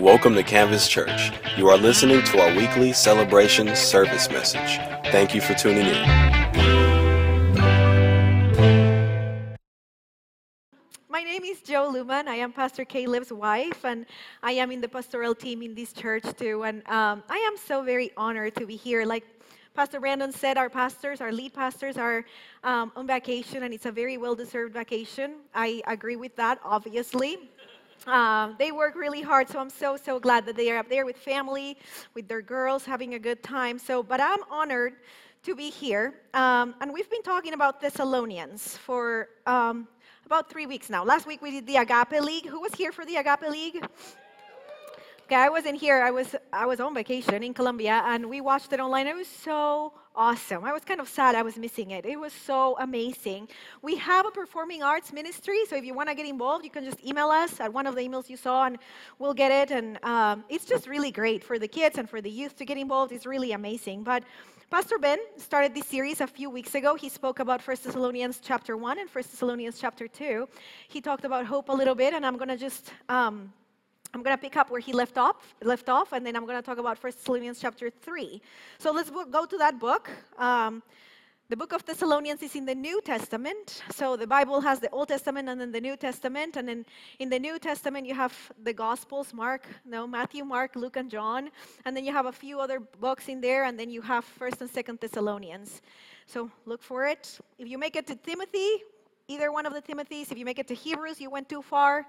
Welcome to Canvas Church. You are listening to our weekly celebration service message. Thank you for tuning in. My name is Jo Luman. I am Pastor Caleb's wife, and I am in the pastoral team in this church too. And um, I am so very honored to be here. Like Pastor Brandon said, our pastors, our lead pastors, are um, on vacation, and it's a very well deserved vacation. I agree with that, obviously. Um, they work really hard, so I'm so, so glad that they are up there with family, with their girls, having a good time. So, but I'm honored to be here. Um, and we've been talking about Thessalonians for um, about three weeks now. Last week we did the Agape League. Who was here for the Agape League? Okay, I wasn't here. I was I was on vacation in Colombia, and we watched it online. It was so awesome. I was kind of sad I was missing it. It was so amazing. We have a performing arts ministry, so if you want to get involved, you can just email us at one of the emails you saw, and we'll get it. And um, it's just really great for the kids and for the youth to get involved. It's really amazing. But Pastor Ben started this series a few weeks ago. He spoke about 1 Thessalonians chapter 1 and 1 Thessalonians chapter 2. He talked about hope a little bit, and I'm going to just um, I'm going to pick up where he left off, left off, and then I'm going to talk about 1 Thessalonians chapter 3. So let's go to that book. Um, the book of Thessalonians is in the New Testament. So the Bible has the Old Testament and then the New Testament. And then in the New Testament, you have the Gospels Mark, no, Matthew, Mark, Luke, and John. And then you have a few other books in there. And then you have 1st and 2nd Thessalonians. So look for it. If you make it to Timothy, either one of the Timothys. If you make it to Hebrews, you went too far.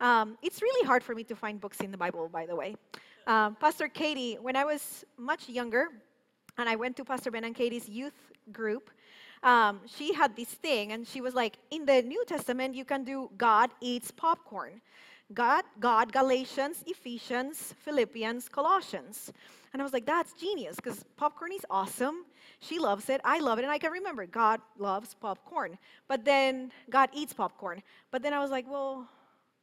Um, it's really hard for me to find books in the Bible, by the way. Um, Pastor Katie, when I was much younger, and I went to Pastor Ben and Katie's youth group, um, she had this thing, and she was like, in the New Testament, you can do God eats popcorn. God, God, Galatians, Ephesians, Philippians, Colossians. And I was like, that's genius because popcorn is awesome. She loves it. I love it. And I can remember God loves popcorn. But then God eats popcorn. But then I was like, well,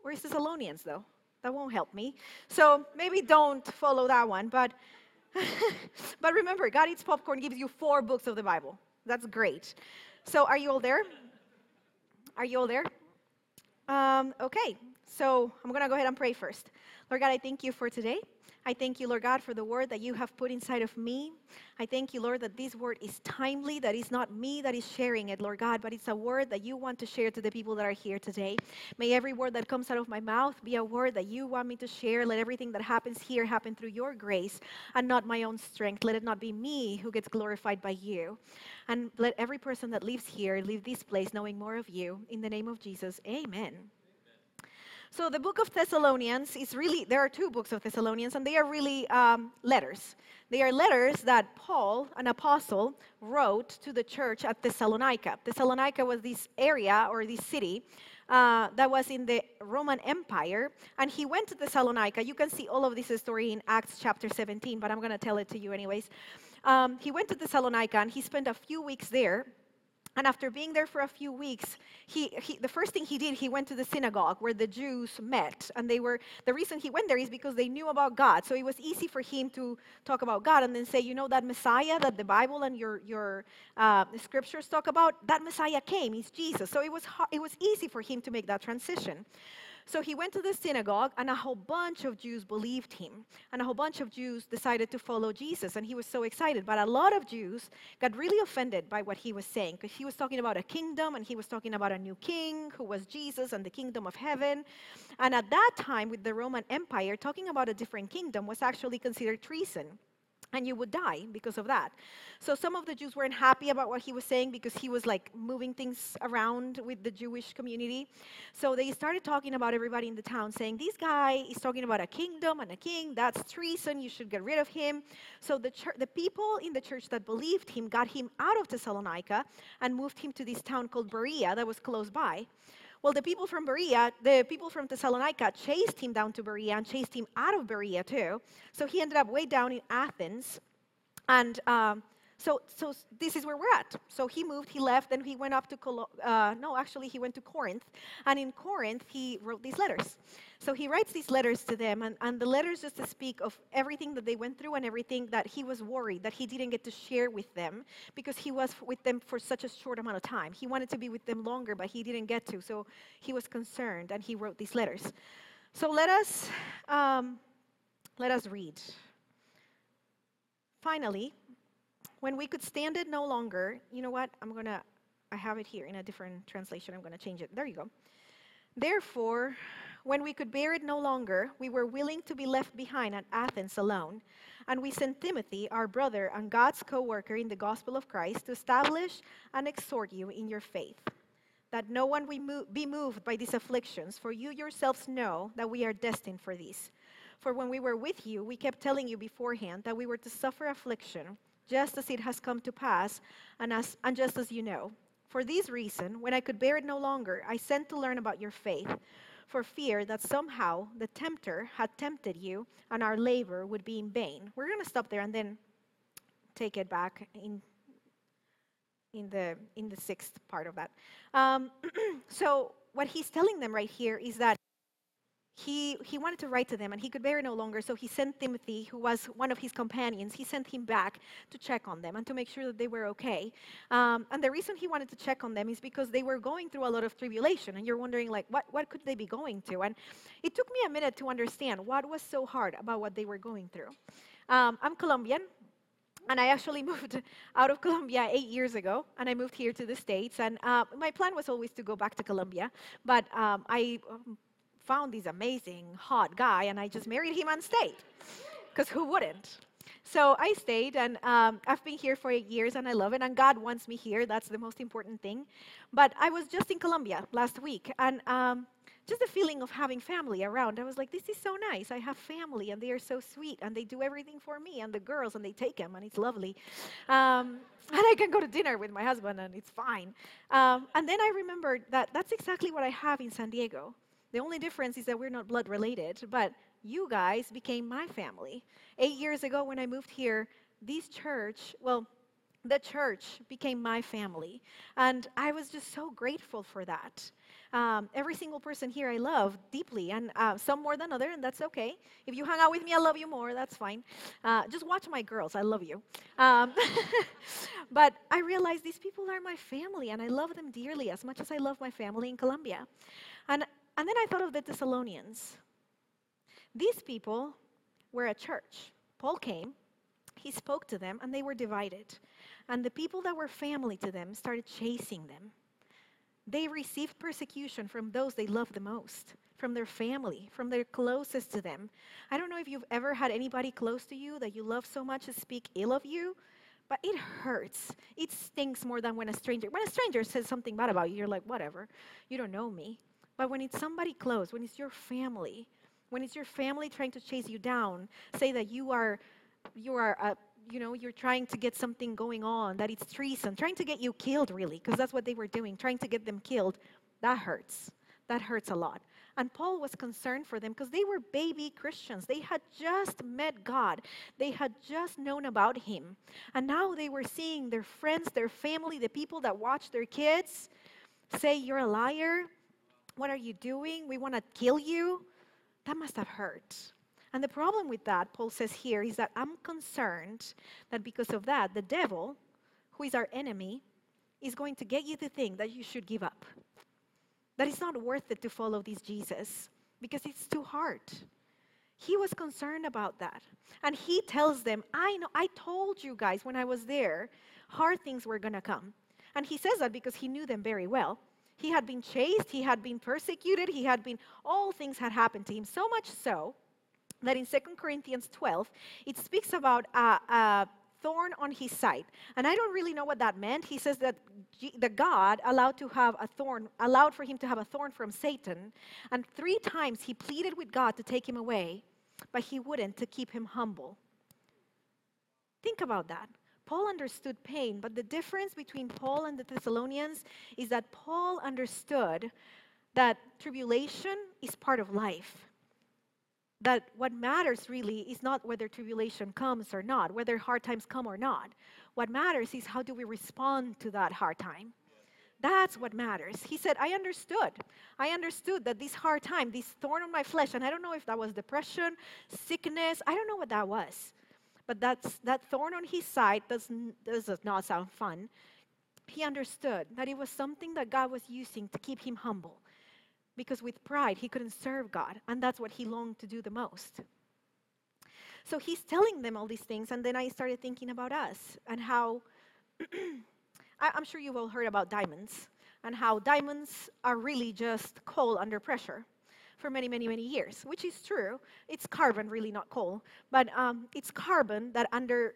where's Thessalonians though? That won't help me. So maybe don't follow that one. But, but remember, God eats popcorn gives you four books of the Bible. That's great. So are you all there? Are you all there? Um, okay, so I'm to go ahead and pray first. Lord God, I thank you for today. I thank you, Lord God, for the word that you have put inside of me. I thank you, Lord, that this word is timely, that it's not me that is sharing it, Lord God, but it's a word that you want to share to the people that are here today. May every word that comes out of my mouth be a word that you want me to share. Let everything that happens here happen through your grace and not my own strength. Let it not be me who gets glorified by you. And let every person that lives here leave this place knowing more of you. In the name of Jesus, amen. So the book of Thessalonians is really, there are two books of Thessalonians, and they are really um, letters. They are letters that Paul, an apostle, wrote to the church at Thessalonica. Thessalonica was this area or this city uh, that was in the Roman Empire, and he went to Thessalonica. You can see all of this story in Acts chapter 17, but I'm going to tell it to you anyways. Um, he went to Thessalonica and he spent a few weeks there and after being there for a few weeks, he, he, the first thing he did, he went to the synagogue where the Jews met. And they were, the reason he went there is because they knew about God. So it was easy for him to talk about God and then say, you know, that Messiah that the Bible and your, your uh, scriptures talk about, that Messiah came. He's Jesus. So it was, it was easy for him to make that transition. So he went to the synagogue, and a whole bunch of Jews believed him. And a whole bunch of Jews decided to follow Jesus, and he was so excited. But a lot of Jews got really offended by what he was saying, because he was talking about a kingdom, and he was talking about a new king who was Jesus and the kingdom of heaven. And at that time, with the Roman Empire, talking about a different kingdom was actually considered treason and you would die because of that. So some of the Jews weren't happy about what he was saying because he was like moving things around with the Jewish community. So they started talking about everybody in the town saying, This guy is talking about a kingdom and a king. That's treason. You should get rid of him. So the, church, the people in the church that believed him got him out of Thessalonica and moved him to this town called Berea that was close by. Well, the people from Berea, the people from Thessalonica chased him down to Berea and chased him out of Berea too. So he ended up way down in Athens. And um, so, so this is where we're at. So he moved, he left, then he went up to, Colo- uh, no, actually, he went to Corinth. And in Corinth, he wrote these letters. So he writes these letters to them, and, and the letters just to speak of everything that they went through and everything that he was worried that he didn't get to share with them because he was with them for such a short amount of time. He wanted to be with them longer, but he didn't get to. So he was concerned, and he wrote these letters. So let us um, Let us read. Finally, when we could stand it no longer, you know what? I'm going to, I have it here in a different translation. I'm going to change it. There you go. Therefore, when we could bear it no longer, we were willing to be left behind at Athens alone. And we sent Timothy, our brother and God's co worker in the gospel of Christ, to establish and exhort you in your faith. That no one be moved by these afflictions, for you yourselves know that we are destined for these. For when we were with you, we kept telling you beforehand that we were to suffer affliction, just as it has come to pass, and, as, and just as you know. For this reason, when I could bear it no longer, I sent to learn about your faith, for fear that somehow the tempter had tempted you and our labor would be in vain. We're going to stop there and then take it back in, in, the, in the sixth part of that. Um, so, what he's telling them right here is that he, he wanted to write to them and he could bear it no longer, so he sent Timothy, who was one of his companions, he sent him back to check on them and to make sure that they were okay. Um, and the reason he wanted to check on them is because they were going through a lot of tribulation, and you're wondering, like, what, what could they be going to? And it took me a minute to understand what was so hard about what they were going through. Um, I'm Colombian, and I actually moved out of Colombia eight years ago, and I moved here to the States. And uh, my plan was always to go back to Colombia, but um, I um, found this amazing, hot guy, and I just married him and stayed. Because who wouldn't? So I stayed, and um, I've been here for eight years, and I love it. And God wants me here. That's the most important thing. But I was just in Colombia last week, and um, just the feeling of having family around. I was like, this is so nice. I have family, and they are so sweet, and they do everything for me, and the girls, and they take them, and it's lovely. Um, and I can go to dinner with my husband, and it's fine. Um, and then I remembered that that's exactly what I have in San Diego. The only difference is that we're not blood related, but you guys became my family. Eight years ago, when I moved here, this church, well, the church became my family. And I was just so grateful for that. Um, every single person here I love deeply, and uh, some more than other, and that's okay. If you hang out with me, I love you more, that's fine. Uh, just watch my girls, I love you. Um, but I realized these people are my family, and I love them dearly as much as I love my family in Colombia. And and then I thought of the Thessalonians. These people were a church. Paul came, he spoke to them, and they were divided. And the people that were family to them started chasing them. They received persecution from those they loved the most, from their family, from their closest to them. I don't know if you've ever had anybody close to you that you love so much to speak ill of you, but it hurts. It stings more than when a stranger, when a stranger says something bad about you, you're like, whatever, you don't know me. But when it's somebody close, when it's your family, when it's your family trying to chase you down, say that you are, you are, uh, you know, you're trying to get something going on, that it's treason, trying to get you killed, really, because that's what they were doing, trying to get them killed. That hurts. That hurts a lot. And Paul was concerned for them because they were baby Christians. They had just met God, they had just known about Him. And now they were seeing their friends, their family, the people that watch their kids say, You're a liar, what are you doing? We want to kill you. That must have hurt. And the problem with that, Paul says here, is that I'm concerned that because of that, the devil, who is our enemy, is going to get you to think that you should give up. That it's not worth it to follow this Jesus because it's too hard. He was concerned about that. And he tells them, I know, I told you guys when I was there, hard things were going to come. And he says that because he knew them very well. He had been chased, he had been persecuted, he had been, all things had happened to him. So much so that in 2 Corinthians 12, it speaks about a, a thorn on his side. And I don't really know what that meant. He says that the God allowed to have a thorn, allowed for him to have a thorn from Satan. And three times he pleaded with God to take him away, but he wouldn't to keep him humble. Think about that. Paul understood pain, but the difference between Paul and the Thessalonians is that Paul understood that tribulation is part of life. That what matters really is not whether tribulation comes or not, whether hard times come or not. What matters is how do we respond to that hard time. That's what matters. He said, I understood. I understood that this hard time, this thorn on my flesh, and I don't know if that was depression, sickness, I don't know what that was but that's, that thorn on his side does, does not sound fun. He understood that it was something that God was using to keep him humble. Because with pride, he couldn't serve God, and that's what he longed to do the most. So he's telling them all these things, and then I started thinking about us and how I, I'm sure you've all heard about diamonds and how diamonds are really just coal under pressure for many, many, many years, which is true. It's carbon, really, not coal, but um, it's carbon that under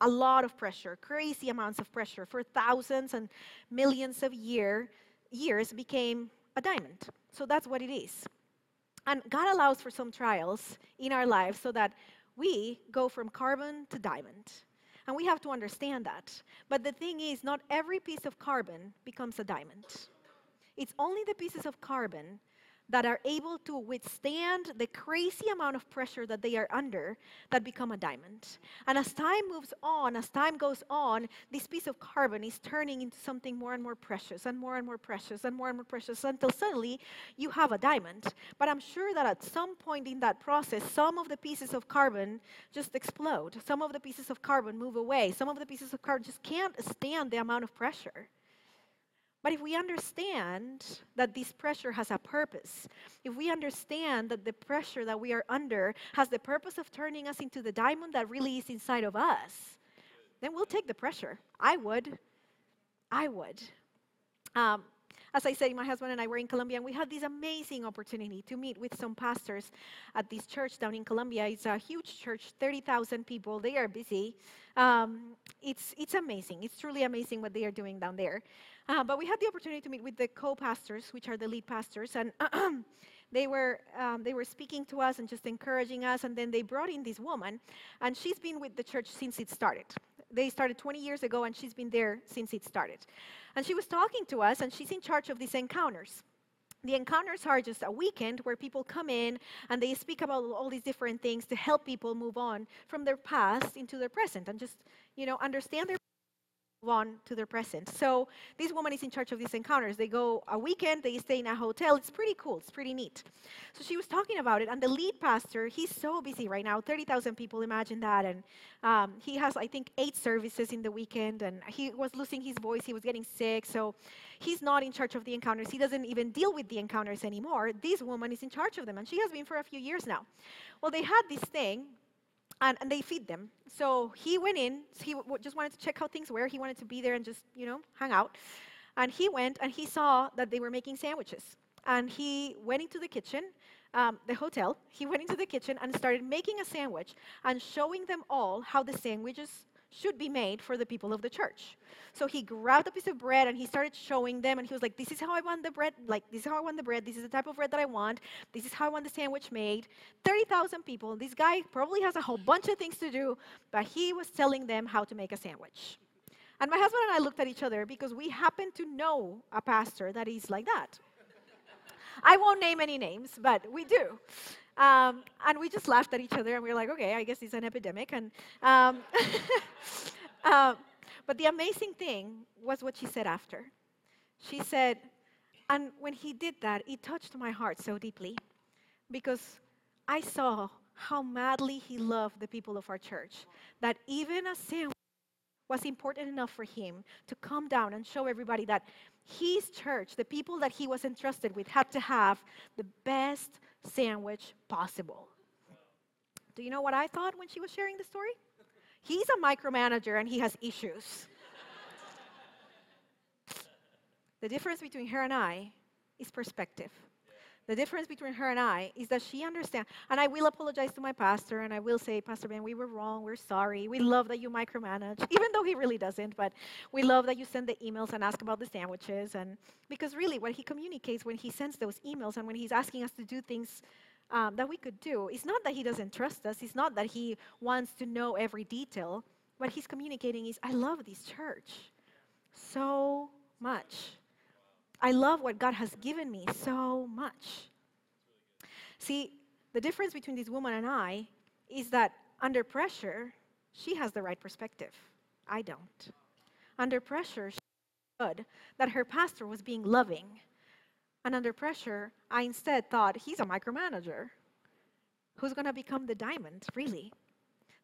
a lot of pressure, crazy amounts of pressure for thousands and millions of year, years became a diamond. So that's what it is. And God allows for some trials in our lives so that we go from carbon to diamond. And we have to understand that. But the thing is, not every piece of carbon becomes a diamond. It's only the pieces of carbon that are able to withstand the crazy amount of pressure that they are under that become a diamond. And as time moves on, as time goes on, this piece of carbon is turning into something more and more precious and more and more precious and more and more precious until suddenly you have a diamond. But I'm sure that at some point in that process, some of the pieces of carbon just explode. Some of the pieces of carbon move away. Some of the pieces of carbon just can't stand the amount of pressure. But if we understand that this pressure has a purpose, if we understand that the pressure that we are under has the purpose of turning us into the diamond that really is inside of us, then we'll take the pressure. I would. I would. Um, as I said, my husband and I were in Colombia, and we had this amazing opportunity to meet with some pastors at this church down in Colombia. It's a huge church, 30,000 people. They are busy. Um, it's, it's amazing. It's truly amazing what they are doing down there. Uh, but we had the opportunity to meet with the co-pastors, which are the lead pastors, and they were um, they were speaking to us and just encouraging us. And then they brought in this woman, and she's been with the church since it started. They started 20 years ago, and she's been there since it started. And she was talking to us, and she's in charge of these encounters. The encounters are just a weekend where people come in and they speak about all these different things to help people move on from their past into their present and just, you know, understand their on to their present. So this woman is in charge of these encounters. They go a weekend, they stay in a hotel. It's pretty cool, it's pretty neat. So she was talking about it, and the lead pastor, he's so busy right now 30,000 people, imagine that. And um, he has, I think, eight services in the weekend, and he was losing his voice, he was getting sick. So he's not in charge of the encounters. He doesn't even deal with the encounters anymore. This woman is in charge of them, and she has been for a few years now. Well, they had this thing and, and they feed them. So he went in. He w- just wanted to check how things were. He wanted to be there and just, you know, hang out. And he went and he saw that they were making sandwiches. And he went into the kitchen, um, the hotel. He went into the kitchen and started making a sandwich and showing them all how the sandwiches should be made for the people of the church. So he grabbed a piece of bread and he started showing them, and he was like, This is how I want the bread, like, this is how I want the bread, this is the type of bread that I want, this is how I want the sandwich made. 30,000 people. This guy probably has a whole bunch of things to do, but he was telling them how to make a sandwich. And my husband and I looked at each other because we happen to know a pastor that is like that. I won't name any names, but we do. Um, and we just laughed at each other and we were like, okay, I guess it's an epidemic. And, um, uh, but the amazing thing was what she said after. She said, and when he did that, it touched my heart so deeply because I saw how madly he loved the people of our church that even a sin was important enough for him to come down and show everybody that his church, the people that he was entrusted with, had to have the best sandwich possible. Do you know what I thought when she was sharing the story? He's a micromanager and he has issues. the difference between her and I is perspective. The difference between her and I is that she understands, and I will apologize to my pastor, and I will say, Pastor Ben, we were wrong, we're sorry. We love that you micromanage, even though he really doesn't, but we love that you send the emails and ask about the sandwiches. And because really, what he communicates when he sends those emails and when he's asking us to do things um, that we could do, it's not that he doesn't trust us, it's not that he wants to know every detail. What he's communicating is, I love this church so much. I love what God has given me so much. See, the difference between this woman and I is that under pressure, she has the right perspective. I don't. Under pressure, she understood that her pastor was being loving. And under pressure, I instead thought, he's a micromanager. Who's going to become the diamond, really?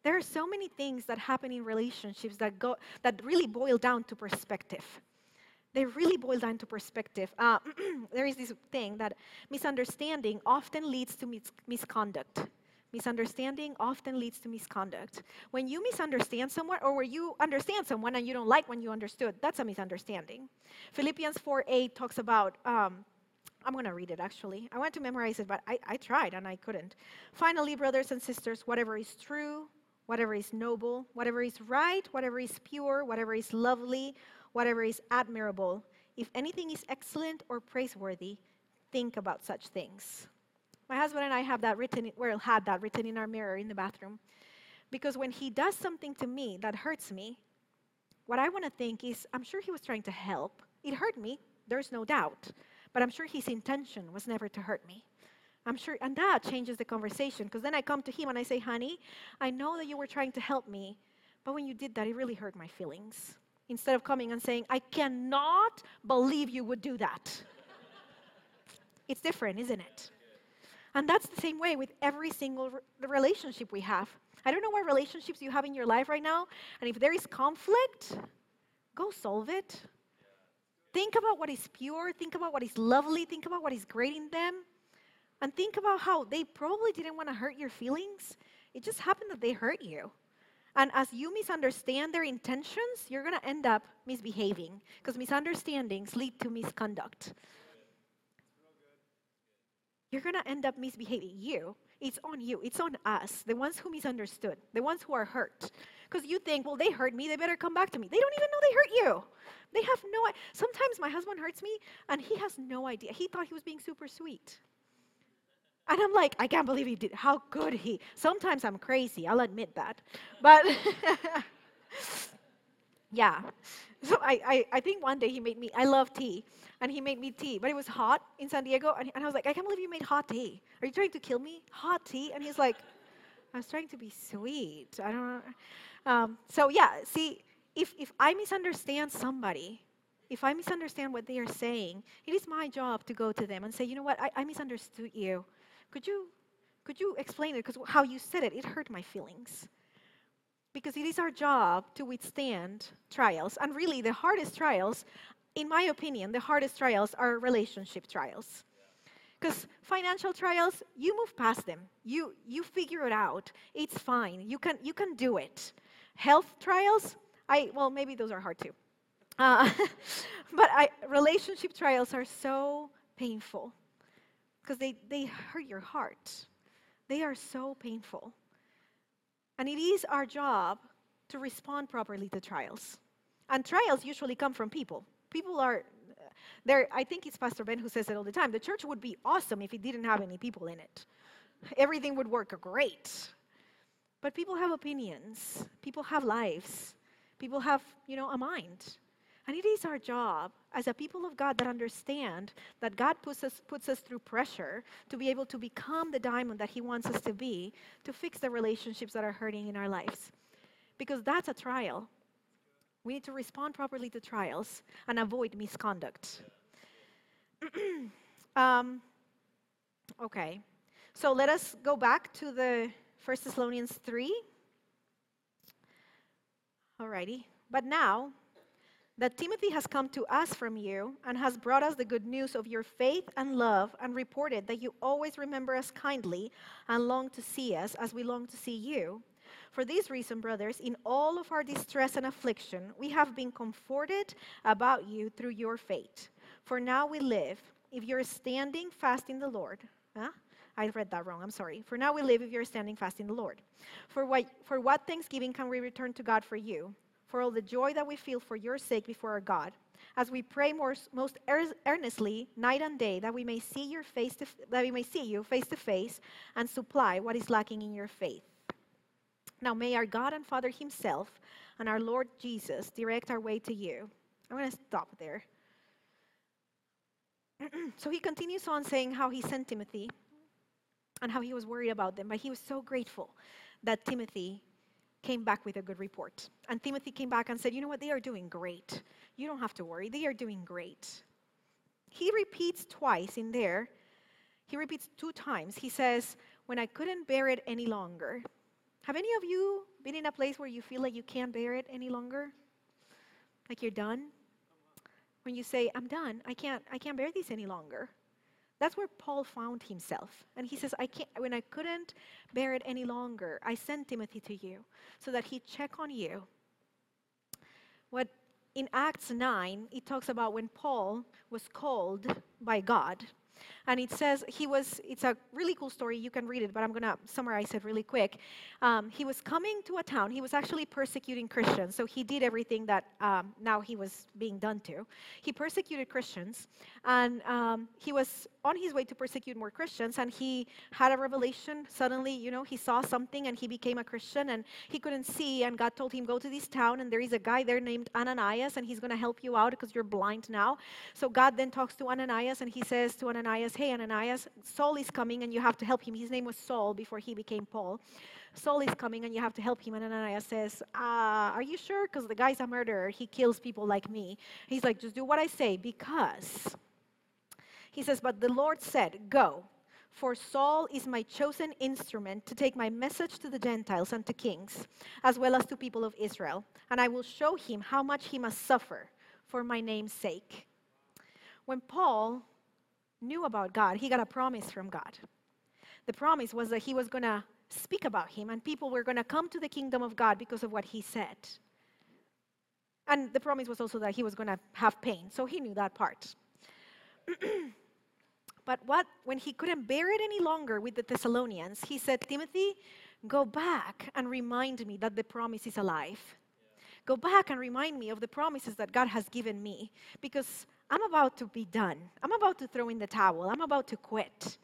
There are so many things that happen in relationships that, go, that really boil down to perspective they really boil down to perspective. Uh, there is this thing that misunderstanding often leads to mis- misconduct. Misunderstanding often leads to misconduct. When you misunderstand someone, or where you understand someone and you don't like when you understood, that's a misunderstanding. Philippians 4 8 talks about, um, I'm going to read it actually. I wanted to memorize it, but I, I tried and I couldn't. Finally, brothers and sisters, whatever is true, whatever is noble, whatever is right, whatever is pure, whatever is lovely, whatever is admirable, if anything is excellent or praiseworthy, think about such things. My husband and I have that written, well, had that written in our mirror in the bathroom. Because when he does something to me that hurts me, what I want to think is, I'm sure he was trying to help. It hurt me, there's no doubt. But I'm sure his intention was never to hurt me. I'm sure, and that changes the conversation because then I come to him and I say, honey, I know that you were trying to help me, but when you did that, it really hurt my feelings. Instead of coming and saying, I cannot believe you would do that. it's different, isn't it? And that's the same way with every single re- relationship we have. I don't know what relationships you have in your life right now, and if there is conflict, go solve it. Think about what is pure, think about what is lovely, think about what is great in them, and think about how they probably didn't want to hurt your feelings. It just happened that they hurt you. And as you misunderstand their intentions, you're going to end up misbehaving because misunderstandings lead to misconduct you're going to end up misbehaving. You, it's on you, it's on us, the ones who misunderstood, the ones who are hurt. Because you think, well, they hurt me, they better come back to me. They don't even know they hurt you. They have no Sometimes my husband hurts me and he has no idea. He thought he was being super sweet. And I'm like, I can't believe he did. How could he? Sometimes I'm crazy, I'll admit that. But yeah. So I, I, I think one day he made me, I love tea and he made me tea, but it was hot in San Diego. And, and I was like, I can't believe you made hot tea. Are you trying to kill me? Hot tea? And he's like, I was trying to be sweet. I don't know. Um, so, yeah, see, if, if I misunderstand somebody, if I misunderstand what they are saying, it is my job to go to them and say, you know what, I, I misunderstood you. Could you, could you explain it? Because how you said it, it hurt my feelings. Because it is our job to withstand trials. And really, the hardest trials in my opinion, the hardest trials are relationship trials. Because financial trials, you move past them. You, you figure it out. It's fine. You can, you can do it. Health trials, I, well, maybe those are hard too. Uh, but I, relationship trials are so painful because they, they hurt your heart. They are so painful. And it is our job to respond properly to trials. And trials usually come from people people are there. I think it's Pastor Ben who says it all the time. The church would be awesome if it didn't have any people in it. Everything would work great. But people have opinions. People have lives. People have, you know, a mind. And it is our job as a people of God that understand that God puts us, puts us through pressure to be able to become the diamond that He wants us to be, to fix the relationships that are hurting in our lives. Because that's a trial. We need to respond properly to trials and avoid misconduct. um, okay, so let us go back to the First Thessalonians 3. Alrighty, but now that Timothy has come to us from you and has brought us the good news of your faith and love and reported that you always remember us kindly and long to see us as we long to see you. For this reason, brothers, in all of our distress and affliction, we have been comforted about you through your faith. For now we live, if you're standing fast in the Lord. Huh? I read that wrong. I'm sorry. For now we live if you're standing fast in the Lord. For what, for what thanksgiving can we return to God for you? For all the joy that we feel for your sake before our God, as we pray most earnestly night and day that we may see your face to, that we may see you face to face and supply what is lacking in your faith. Now, may our God and Father Himself and our Lord Jesus direct our way to you. I'm going to stop there. so he continues on saying how he sent Timothy and how he was worried about them, but he was so grateful that Timothy came back with a good report. And Timothy came back and said, You know what? They are doing great. You don't have to worry. They are doing great. He repeats twice in there, he repeats two times. He says, When I couldn't bear it any longer, have any of you been in a place where you feel like you can't bear it any longer? Like you're done? When you say, I'm done, I can't, I can't bear this any longer. That's where Paul found himself. And he says, I can't, when I couldn't bear it any longer, I sent Timothy to you so that he'd check on you. What in Acts 9, it talks about when Paul was called by God and it says he was, it's a really cool story. You can read it, but I'm going to summarize it really quick. Um, he was coming to a town. He was actually persecuting Christians. So he did everything that um, now he was being done to. He persecuted Christians. And um, he was on his way to persecute more Christians. And he had a revelation. Suddenly, you know, he saw something and he became a Christian. And he couldn't see. And God told him, Go to this town. And there is a guy there named Ananias. And he's going to help you out because you're blind now. So God then talks to Ananias. And he says to Ananias, Hey, Ananias, Saul is coming and you have to help him. His name was Saul before he became Paul. Saul is coming and you have to help him. And Ananias says, uh, Are you sure? Because the guy's a murderer. He kills people like me. He's like, Just do what I say because. He says, But the Lord said, Go. For Saul is my chosen instrument to take my message to the Gentiles and to kings, as well as to people of Israel. And I will show him how much he must suffer for my name's sake. When Paul knew about God, he got a promise from God. The promise was that he was going to speak about him and people were going to come to the kingdom of God because of what he said. And the promise was also that he was going to have pain. So he knew that part. but what when he couldn't bear it any longer with the Thessalonians, he said, "Timothy, go back and remind me that the promise is alive. Go back and remind me of the promises that God has given me because I'm about to be done. I'm about to throw in the towel. I'm about to quit.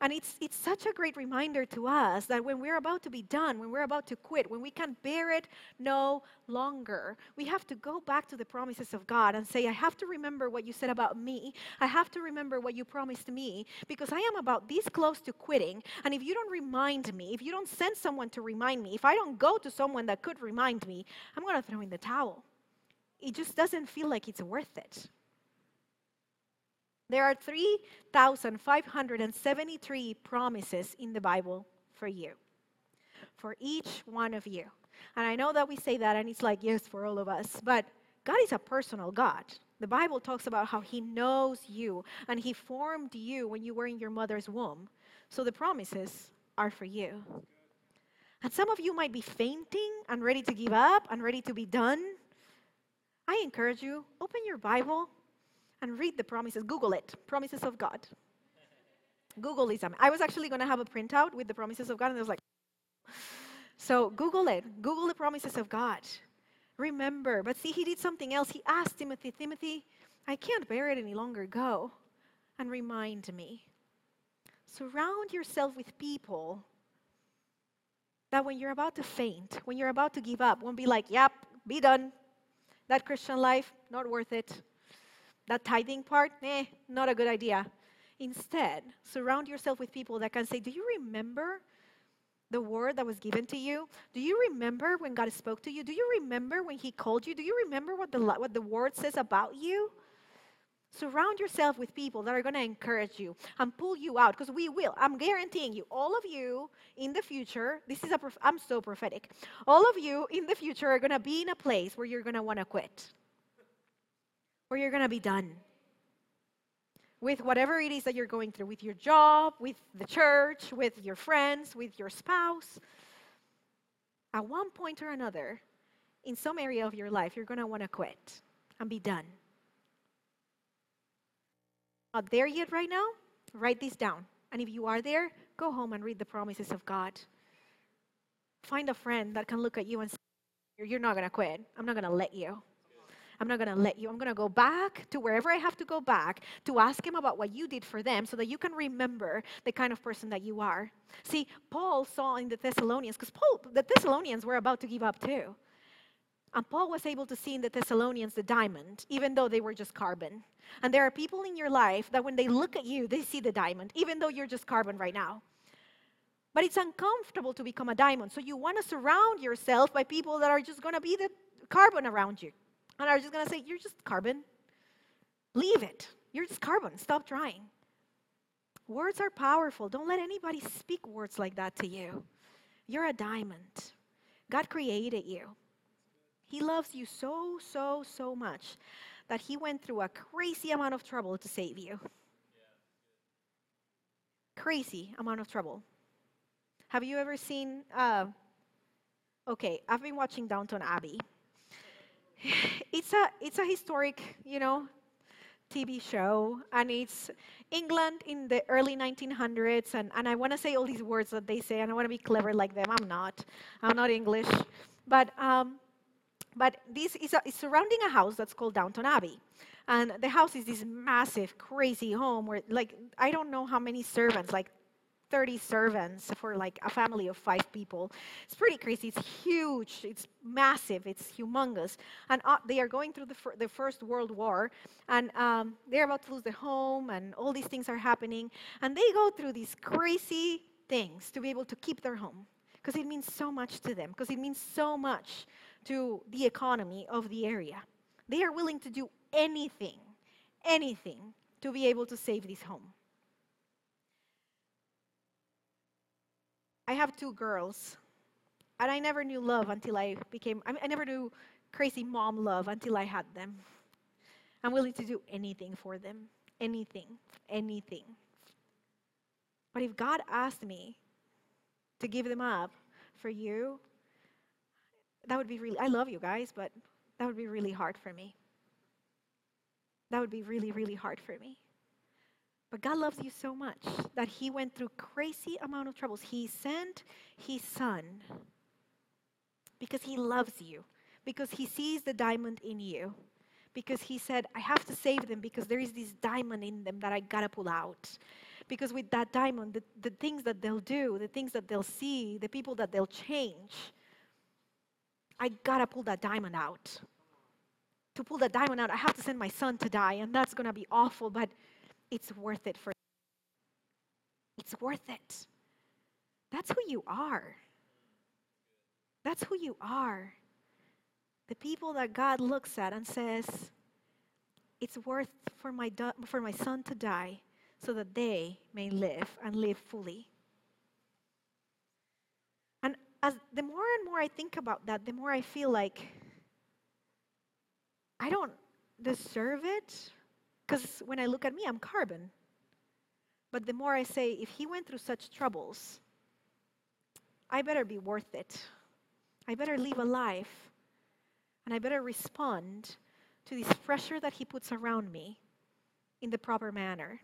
And it's, it's such a great reminder to us that when we're about to be done, when we're about to quit, when we can't bear it no longer, we have to go back to the promises of God and say, I have to remember what you said about me. I have to remember what you promised me because I am about this close to quitting. And if you don't remind me, if you don't send someone to remind me, if I don't go to someone that could remind me, I'm going to throw in the towel. It just doesn't feel like it's worth it. There are 3,573 promises in the Bible for you, for each one of you. And I know that we say that and it's like, yes, for all of us, but God is a personal God. The Bible talks about how He knows you and He formed you when you were in your mother's womb. So the promises are for you. And some of you might be fainting and ready to give up and ready to be done. I encourage you, open your Bible and read the promises. Google it, promises of God. Google these. I was actually going to have a printout with the promises of God, and I was like, so Google it. Google the promises of God. Remember, but see, he did something else. He asked Timothy, Timothy, I can't bear it any longer. Go and remind me. Surround yourself with people that when you're about to faint, when you're about to give up, won't be like, yep, be done. That Christian life, not worth it. That tithing part, eh, not a good idea. Instead, surround yourself with people that can say, Do you remember the word that was given to you? Do you remember when God spoke to you? Do you remember when He called you? Do you remember what the, what the word says about you? Surround yourself with people that are going to encourage you and pull you out because we will. I'm guaranteeing you, all of you in the future, this is a, I'm so prophetic. All of you in the future are going to be in a place where you're going to want to quit or you're going to be done with whatever it is that you're going through with your job, with the church, with your friends, with your spouse. At one point or another, in some area of your life, you're going to want to quit and be done. Not there yet right now? Write this down. And if you are there, go home and read the promises of God. Find a friend that can look at you and say, You're not going to quit. I'm not going to let you. I'm not going to let you. I'm going to go back to wherever I have to go back to ask him about what you did for them so that you can remember the kind of person that you are. See, Paul saw in the Thessalonians, because Paul, the Thessalonians were about to give up too. And Paul was able to see in the Thessalonians the diamond, even though they were just carbon. And there are people in your life that when they look at you, they see the diamond, even though you're just carbon right now. But it's uncomfortable to become a diamond. So you want to surround yourself by people that are just going to be the carbon around you. And I was just going to say, You're just carbon. Leave it. You're just carbon. Stop trying. Words are powerful. Don't let anybody speak words like that to you. You're a diamond. God created you. He loves you so, so, so much that He went through a crazy amount of trouble to save you. crazy amount of trouble. Have you ever seen? Uh, okay, I've been watching Downton Abbey. It's a it's a historic, you know, TV show, and it's England in the early 1900s. And, and I want to say all these words that they say, and I want to be clever like them. I'm not. I'm not English. But, um, but this is, a, surrounding a house that's called Downton Abbey. And the house is this massive, crazy home where, like, I don't know how many servants, like 30 servants for like a family of five people. It's pretty crazy. It's huge. It's massive. It's humongous. And uh, they are going through the, fir- the First World War, and um, they're about to lose their home, and all these things are happening. And they go through these crazy things to be able to keep their home because it means so much to them, because it means so much to the economy of the area. They are willing to do anything, anything to be able to save this home. I have two girls, and I never knew love until I became, I, mean, I never knew crazy mom love until I had them. I'm willing to do anything for them, anything, anything. But if God asked me to give them up for you, that would be really, I love you guys, but that would be really hard for me. That would be really, really hard for me. But God loves you so much that He went through crazy amount of troubles. He sent His Son because He loves you, because He sees the diamond in you, because He said, I have to save them because there is this diamond in them that I gotta pull out. Because with that diamond, the, the things that they'll do, the things that they'll see, the people that they'll change, I gotta pull that diamond out. To pull that diamond out, I have to send my son to die, and that's gonna be awful, but it's worth it for it's worth it. That's who you are. That's who you are. The people that God looks at and says, it's worth for my, for my son to die so that they may live and live fully. And as the more and more I think about that, the more I feel like I don't deserve it because when I look at me, I'm carbon. But the more I say, if he went through such troubles, I better be worth it. I better live a life. And I better respond to this pressure that he puts around me in the proper manner.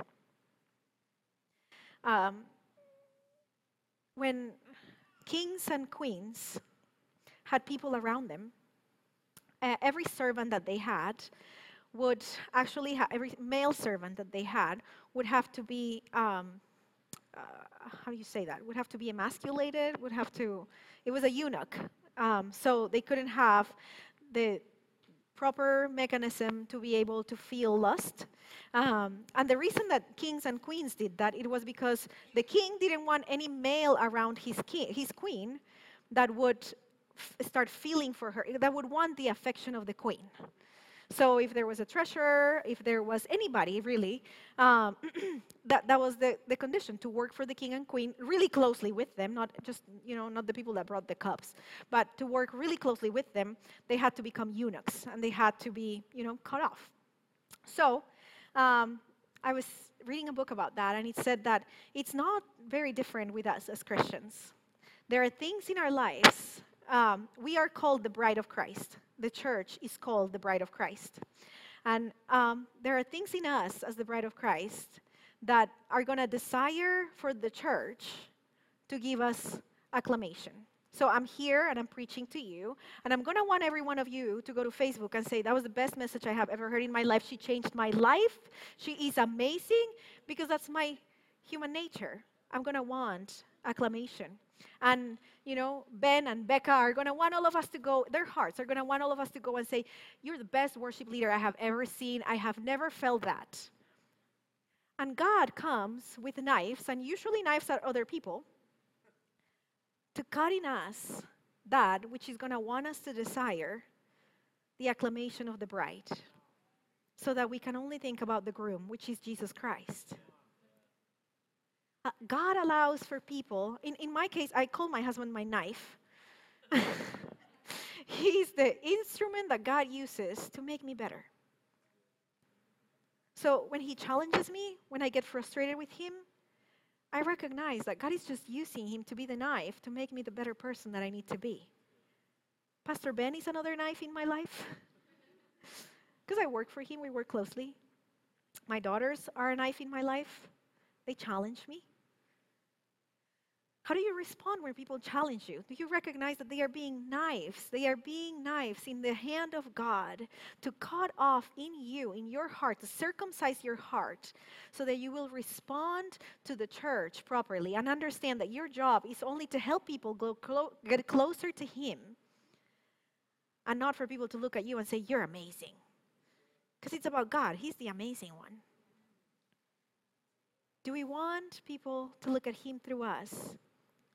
Um, when kings and queens had people around them, uh, every servant that they had would actually have every male servant that they had would have to be um, uh, how do you say that? Would have to be emasculated would have to it was a eunuch um, so they couldn't have the proper mechanism to be able to feel lust. Um, and the reason that kings and queens did that it was because the king didn't want any male around his, king, his queen that would f- start feeling for her that would want the affection of the queen so if there was a treasurer, if there was anybody really, um, that, that was the, the condition to work for the king and queen really closely with them, not just, you know, not the people that brought the cups, but to work really closely with them, they had to become eunuchs and they had to be, you know, cut off. So um, I was reading a book about that and it said that it's not very different with us as Christians. There are things in our lives, um, we are called the bride of Christ the church is called the bride of Christ. And um, there are things in us as the bride of Christ that are going to desire for the church to give us acclamation. So I'm here and I'm preaching to you, and I'm going to want every one of you to go to Facebook and say, That was the best message I have ever heard in my life. She changed my life. She is amazing, because that's my human nature. I'm going to want acclamation. And, you know, Ben and Becca are going to want all of us to go, their hearts are going to want all of us to go and say, You're the best worship leader I have ever seen. I have never felt that. And God comes with knives, and usually knives are other people, to cut in us that which is going to want us to desire the acclamation of the bride, so that we can only think about the groom, which is Jesus Christ. Uh, God allows for people, in, in my case, I call my husband my knife. He's the instrument that God uses to make me better. So when He challenges me, when I get frustrated with Him, I recognize that God is just using him to be the knife to make me the better person that I need to be. Pastor Ben is another knife in my life. Because I work for him, we work closely. My daughters are a knife in my life, they challenge me. How do you respond when people challenge you? Do you recognize that they are being knives? They are being knives in the hand of God to cut off in you, in your heart, to circumcise your heart so that you will respond to the church properly and understand that your job is only to help people clo- get closer to Him and not for people to look at you and say, You're amazing. Because it's about God, He's the amazing one. Do we want people to look at Him through us?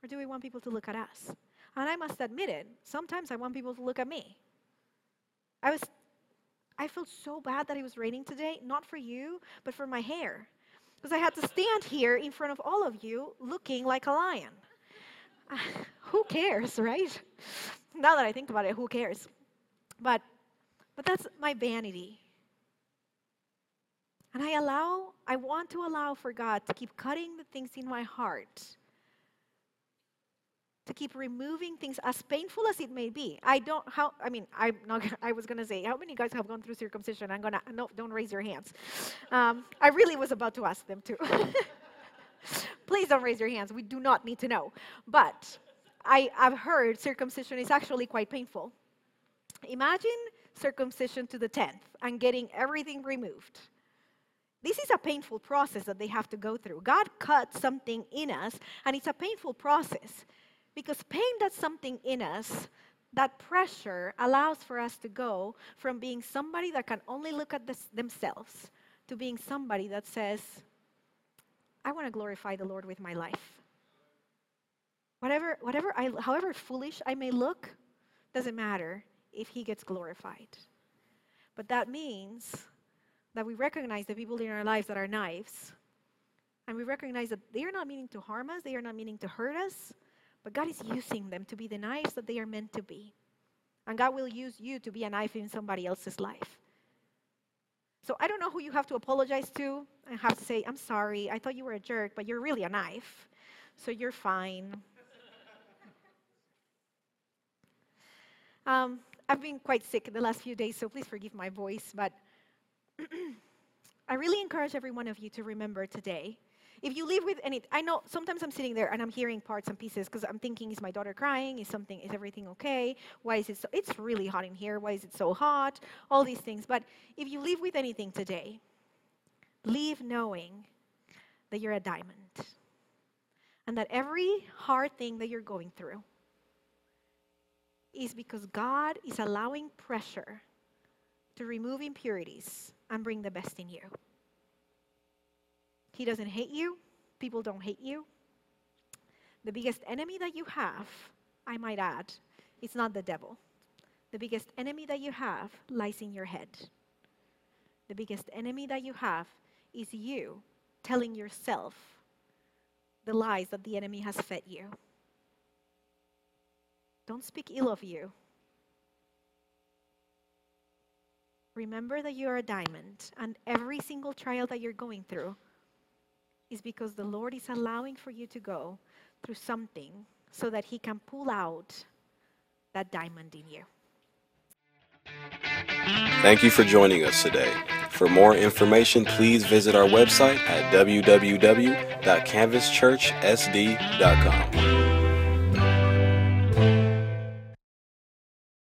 Or do we want people to look at us? And I must admit it, sometimes I want people to look at me. I was I felt so bad that it was raining today, not for you, but for my hair. Because I had to stand here in front of all of you looking like a lion. Uh, who cares, right? Now that I think about it, who cares? But but that's my vanity. And I allow, I want to allow for God to keep cutting the things in my heart to keep removing things as painful as it may be. I don't how I mean not I was gonna say how many guys have gone through circumcision? I'm gonna no don't raise your hands. Um, I really was about to ask them to. Please don't raise your hands. We do not need to know. But I, I've heard circumcision is actually quite painful. Imagine circumcision to the tenth and getting everything removed. This is a painful process that they have to go through. God cut something in us, and it's a painful process. Because pain does something in us. That pressure allows for us to go from being somebody that can only look at this, themselves to being somebody that says, I want to glorify the Lord with my life. Whatever, whatever I, however foolish I may look, doesn't matter if He gets glorified. But that means that we recognize the people in our lives that are knives, and we recognize that they are not meaning to harm us, they are not meaning to hurt us, but God is using them to be the knives that they are meant to be. And God will use you to be a knife in somebody else's life. So I don't know who you have to apologize to and have to say, I'm sorry, I thought you were a jerk, but you're really a knife. So you're fine. um, I've been quite sick the last few days, so please forgive my voice. But I really encourage every one of you to remember today if you live with any, I know sometimes I'm sitting there and I'm hearing parts and pieces because I'm thinking, is my daughter crying? Is something, is everything okay? Why is it so, it's really hot in here. Why is it so hot? All these things. But if you live with anything today, leave knowing that you're a diamond and that every hard thing that you're going through is because God is allowing pressure to remove impurities and bring the best in you. He doesn't hate you. People don't hate you. The biggest enemy that you have, I might add, is not the devil. The biggest enemy that you have lies in your head. The biggest enemy that you have is you telling yourself the lies that the enemy has fed you. Don't speak ill of you. Remember that you are a diamond, and every single trial that you're going through is because the Lord is allowing for you to go through something so that He can pull out that diamond in you. Thank you for joining us today. For more information, please visit our website at www.canvaschurchsd.com.